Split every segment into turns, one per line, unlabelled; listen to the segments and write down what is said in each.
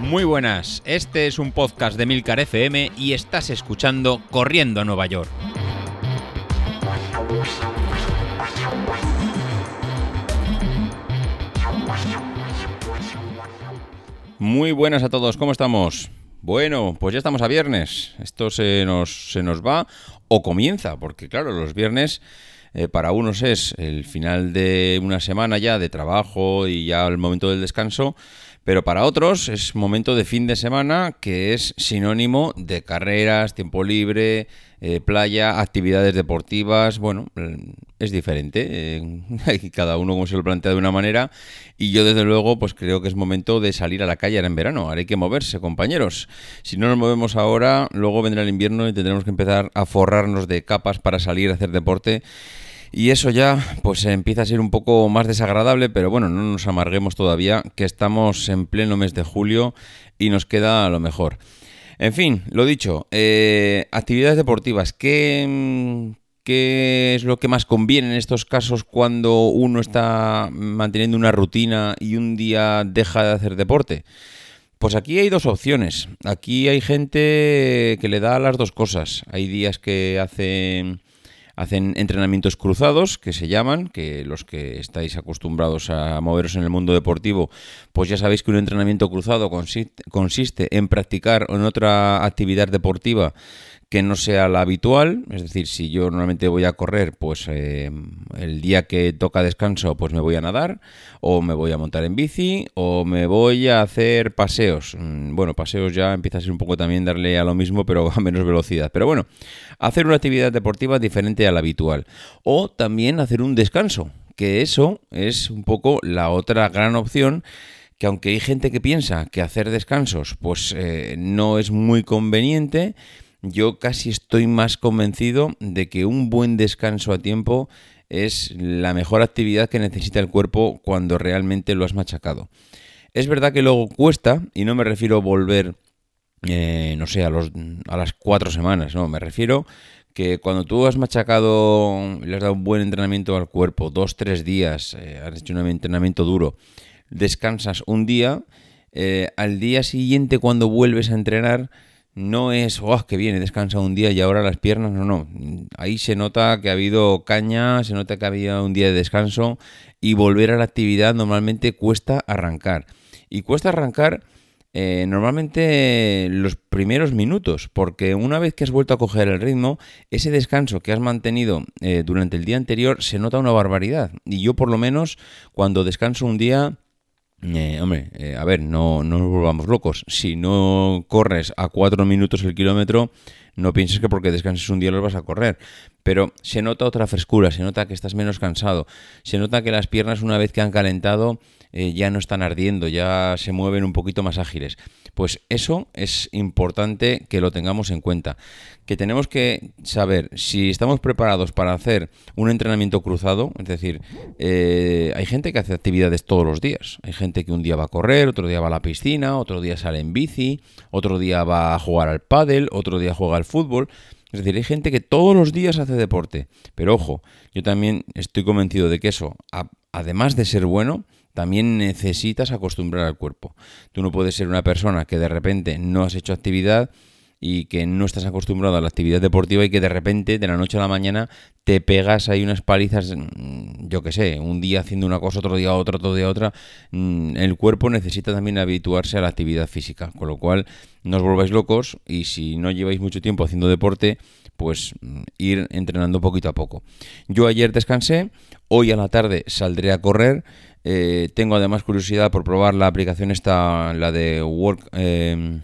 Muy buenas, este es un podcast de Milcar FM y estás escuchando Corriendo a Nueva York. Muy buenas a todos, ¿cómo estamos? Bueno, pues ya estamos a viernes. Esto se nos, se nos va o comienza, porque claro, los viernes eh, para unos es el final de una semana ya de trabajo y ya el momento del descanso, pero para otros es momento de fin de semana que es sinónimo de carreras, tiempo libre, eh, playa, actividades deportivas. Bueno, mm, es diferente. Eh, cada uno como se lo plantea de una manera. Y yo desde luego pues creo que es momento de salir a la calle ahora en verano. Ahora hay que moverse, compañeros. Si no nos movemos ahora, luego vendrá el invierno y tendremos que empezar a forrarnos de capas para salir a hacer deporte y eso ya pues empieza a ser un poco más desagradable, pero bueno, no nos amarguemos todavía, que estamos en pleno mes de julio y nos queda lo mejor. En fin, lo dicho, eh, actividades deportivas, ¿qué, ¿qué es lo que más conviene en estos casos cuando uno está manteniendo una rutina y un día deja de hacer deporte? Pues aquí hay dos opciones. Aquí hay gente que le da las dos cosas. Hay días que hacen Hacen entrenamientos cruzados, que se llaman, que los que estáis acostumbrados a moveros en el mundo deportivo, pues ya sabéis que un entrenamiento cruzado consiste, en practicar en otra actividad deportiva que no sea la habitual, es decir, si yo normalmente voy a correr, pues eh, el día que toca descanso, pues me voy a nadar, o me voy a montar en bici, o me voy a hacer paseos. Mm, bueno, paseos ya empieza a ser un poco también darle a lo mismo, pero a menos velocidad. Pero bueno, hacer una actividad deportiva diferente a la habitual. O también hacer un descanso, que eso es un poco la otra gran opción que aunque hay gente que piensa que hacer descansos pues eh, no es muy conveniente, yo casi estoy más convencido de que un buen descanso a tiempo es la mejor actividad que necesita el cuerpo cuando realmente lo has machacado. Es verdad que luego cuesta, y no me refiero a volver, eh, no sé, a, los, a las cuatro semanas, no, me refiero que cuando tú has machacado, le has dado un buen entrenamiento al cuerpo, dos, tres días, eh, has hecho un entrenamiento duro, descansas un día, eh, al día siguiente cuando vuelves a entrenar, no es, oh, que viene, descansa un día y ahora las piernas, no, no. Ahí se nota que ha habido caña, se nota que había un día de descanso y volver a la actividad normalmente cuesta arrancar. Y cuesta arrancar eh, normalmente los primeros minutos, porque una vez que has vuelto a coger el ritmo, ese descanso que has mantenido eh, durante el día anterior se nota una barbaridad. Y yo por lo menos cuando descanso un día eh, hombre, eh, a ver, no, no nos volvamos locos. Si no corres a 4 minutos el kilómetro, no pienses que porque descanses un día los vas a correr. Pero se nota otra frescura, se nota que estás menos cansado, se nota que las piernas una vez que han calentado eh, ya no están ardiendo, ya se mueven un poquito más ágiles. Pues eso es importante que lo tengamos en cuenta. Que tenemos que saber si estamos preparados para hacer un entrenamiento cruzado, es decir, eh, hay gente que hace actividades todos los días. Hay gente que un día va a correr, otro día va a la piscina, otro día sale en bici, otro día va a jugar al pádel, otro día juega al fútbol. Es decir, hay gente que todos los días hace deporte. Pero ojo, yo también estoy convencido de que eso, además de ser bueno, también necesitas acostumbrar al cuerpo. Tú no puedes ser una persona que de repente no has hecho actividad y que no estás acostumbrado a la actividad deportiva y que de repente, de la noche a la mañana, te pegas ahí unas palizas, mm, yo qué sé, un día haciendo una cosa, otro día otra, otro día otra. Mm, el cuerpo necesita también habituarse a la actividad física, con lo cual no os volváis locos y si no lleváis mucho tiempo haciendo deporte, pues mm, ir entrenando poquito a poco. Yo ayer descansé, hoy a la tarde saldré a correr eh, tengo además curiosidad por probar la aplicación esta, la de Work... Eh,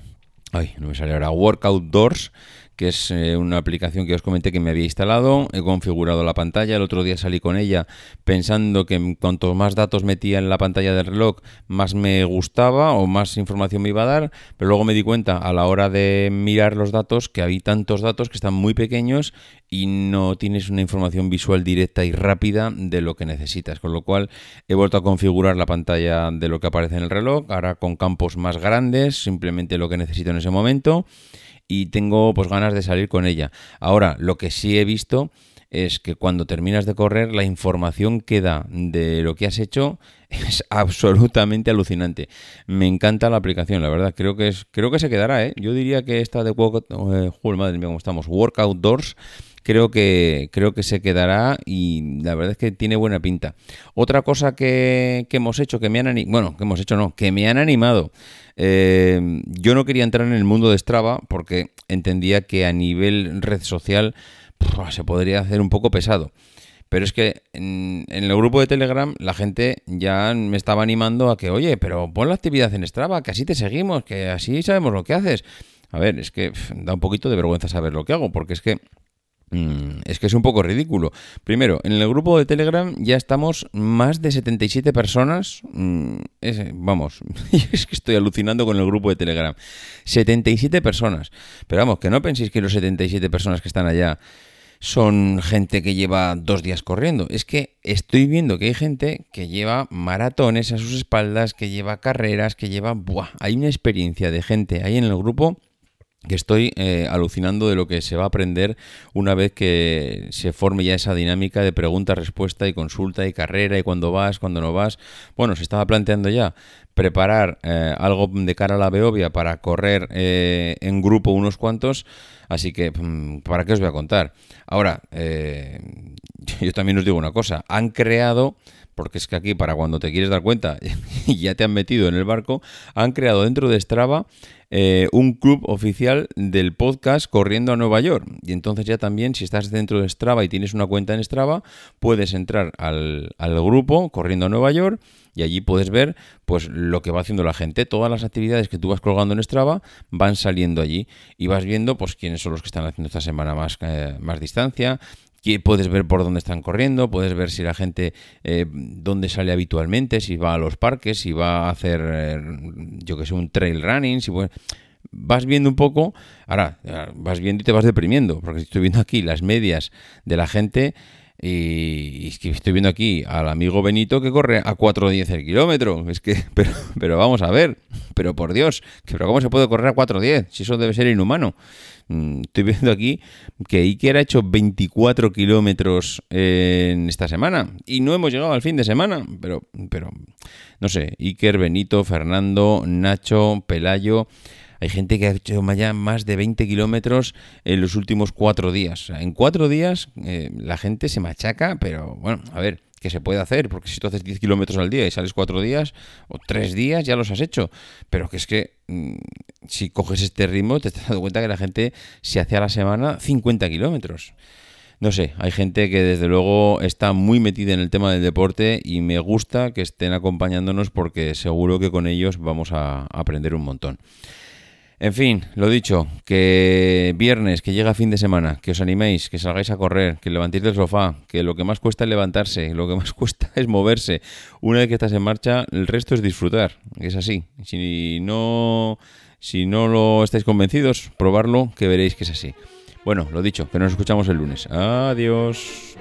ay, no me sale ahora. Workout Doors que es eh, una aplicación que os comenté que me había instalado, he configurado la pantalla, el otro día salí con ella pensando que cuanto más datos metía en la pantalla del reloj, más me gustaba o más información me iba a dar, pero luego me di cuenta a la hora de mirar los datos que había tantos datos que están muy pequeños y no tienes una información visual directa y rápida de lo que necesitas, con lo cual he vuelto a configurar la pantalla de lo que aparece en el reloj, ahora con campos más grandes, simplemente lo que necesito en ese momento y tengo pues ganas de salir con ella. Ahora, lo que sí he visto es que cuando terminas de correr, la información que da de lo que has hecho es absolutamente alucinante. Me encanta la aplicación, la verdad. Creo que es, creo que se quedará, ¿eh? Yo diría que esta de Workout, eh, madre mía, cómo estamos, Workout Doors creo que, creo que se quedará y la verdad es que tiene buena pinta. Otra cosa que, hemos hecho, que me han animado, bueno, que hemos hecho no, que me han animado. Eh, yo no quería entrar en el mundo de Strava porque entendía que a nivel red social se podría hacer un poco pesado. Pero es que en, el grupo de Telegram la gente ya me estaba animando a que, oye, pero pon la actividad en Strava, que así te seguimos, que así sabemos lo que haces. A ver, es que da un poquito de vergüenza saber lo que hago, porque es que es que es un poco ridículo. Primero, en el grupo de Telegram ya estamos más de 77 personas. Mm, vamos, es que estoy alucinando con el grupo de Telegram. 77 personas. Pero vamos, que no penséis que los 77 personas que están allá son gente que lleva dos días corriendo. Es que estoy viendo que hay gente que lleva maratones a sus espaldas, que lleva carreras, que lleva... Buah, hay una experiencia de gente ahí en el grupo que estoy eh, alucinando de lo que se va a aprender una vez que se forme ya esa dinámica de pregunta-respuesta y consulta y carrera y cuándo vas, cuándo no vas. Bueno, se estaba planteando ya preparar eh, algo de cara a la Beovia para correr eh, en grupo unos cuantos, así que mm, ¿para qué os voy a contar? Ahora, yo también os digo una cosa, han creado porque es que aquí para cuando te quieres dar cuenta y ya te han metido en el barco, han creado dentro de Strava eh, un club oficial del podcast Corriendo a Nueva York. Y entonces ya también, si estás dentro de Strava y tienes una cuenta en Strava, puedes entrar al, grupo Corriendo a Nueva York y allí puedes ver pues lo que va haciendo la gente. Todas las actividades que tú vas colgando en Strava van saliendo allí y vas viendo pues quiénes son los que están haciendo esta semana más, eh, más distancia, puedes ver por dónde están corriendo, puedes ver si la gente eh, dónde sale habitualmente, si va a los parques, si va a hacer, eh, yo que sé, un trail running, si vas viendo un poco, ahora vas viendo y te vas deprimiendo, porque estoy viendo aquí las medias de la gente y, estoy viendo aquí al amigo Benito que corre a 4.10 el kilómetro. Es que, pero, pero vamos a ver, pero por Dios, que pero ¿cómo se puede correr a 4.10? Si eso debe ser inhumano. Mm, estoy viendo aquí que Iker ha hecho 24 kilómetros en esta semana y no hemos llegado al fin de semana, pero, pero no sé, Iker, Benito, Fernando, Nacho, Pelayo. Hay gente que ha hecho más de 20 kilómetros en los últimos cuatro días. En cuatro días eh, la gente se machaca, pero bueno, a ver, que se puede hacer, porque si tú haces 10 kilómetros al día y sales 4 días o 3 días, ya los has hecho. Pero que es que mm, si coges este ritmo, te estás dando cuenta que la gente se hace a la semana 50 kilómetros. No sé, hay gente que desde luego está muy metida en el tema del deporte y me gusta que estén acompañándonos porque seguro que con ellos vamos a aprender un montón. En fin, lo dicho, que viernes, que llega fin de semana, que os animéis, que salgáis a correr, que levantéis del sofá, que lo que más cuesta es levantarse, lo que más cuesta es moverse. Una vez que estás en marcha, el resto es disfrutar, es así. Si no, si no lo estáis convencidos, probarlo, que veréis que es así. Bueno, lo dicho, que nos escuchamos el lunes. Adiós.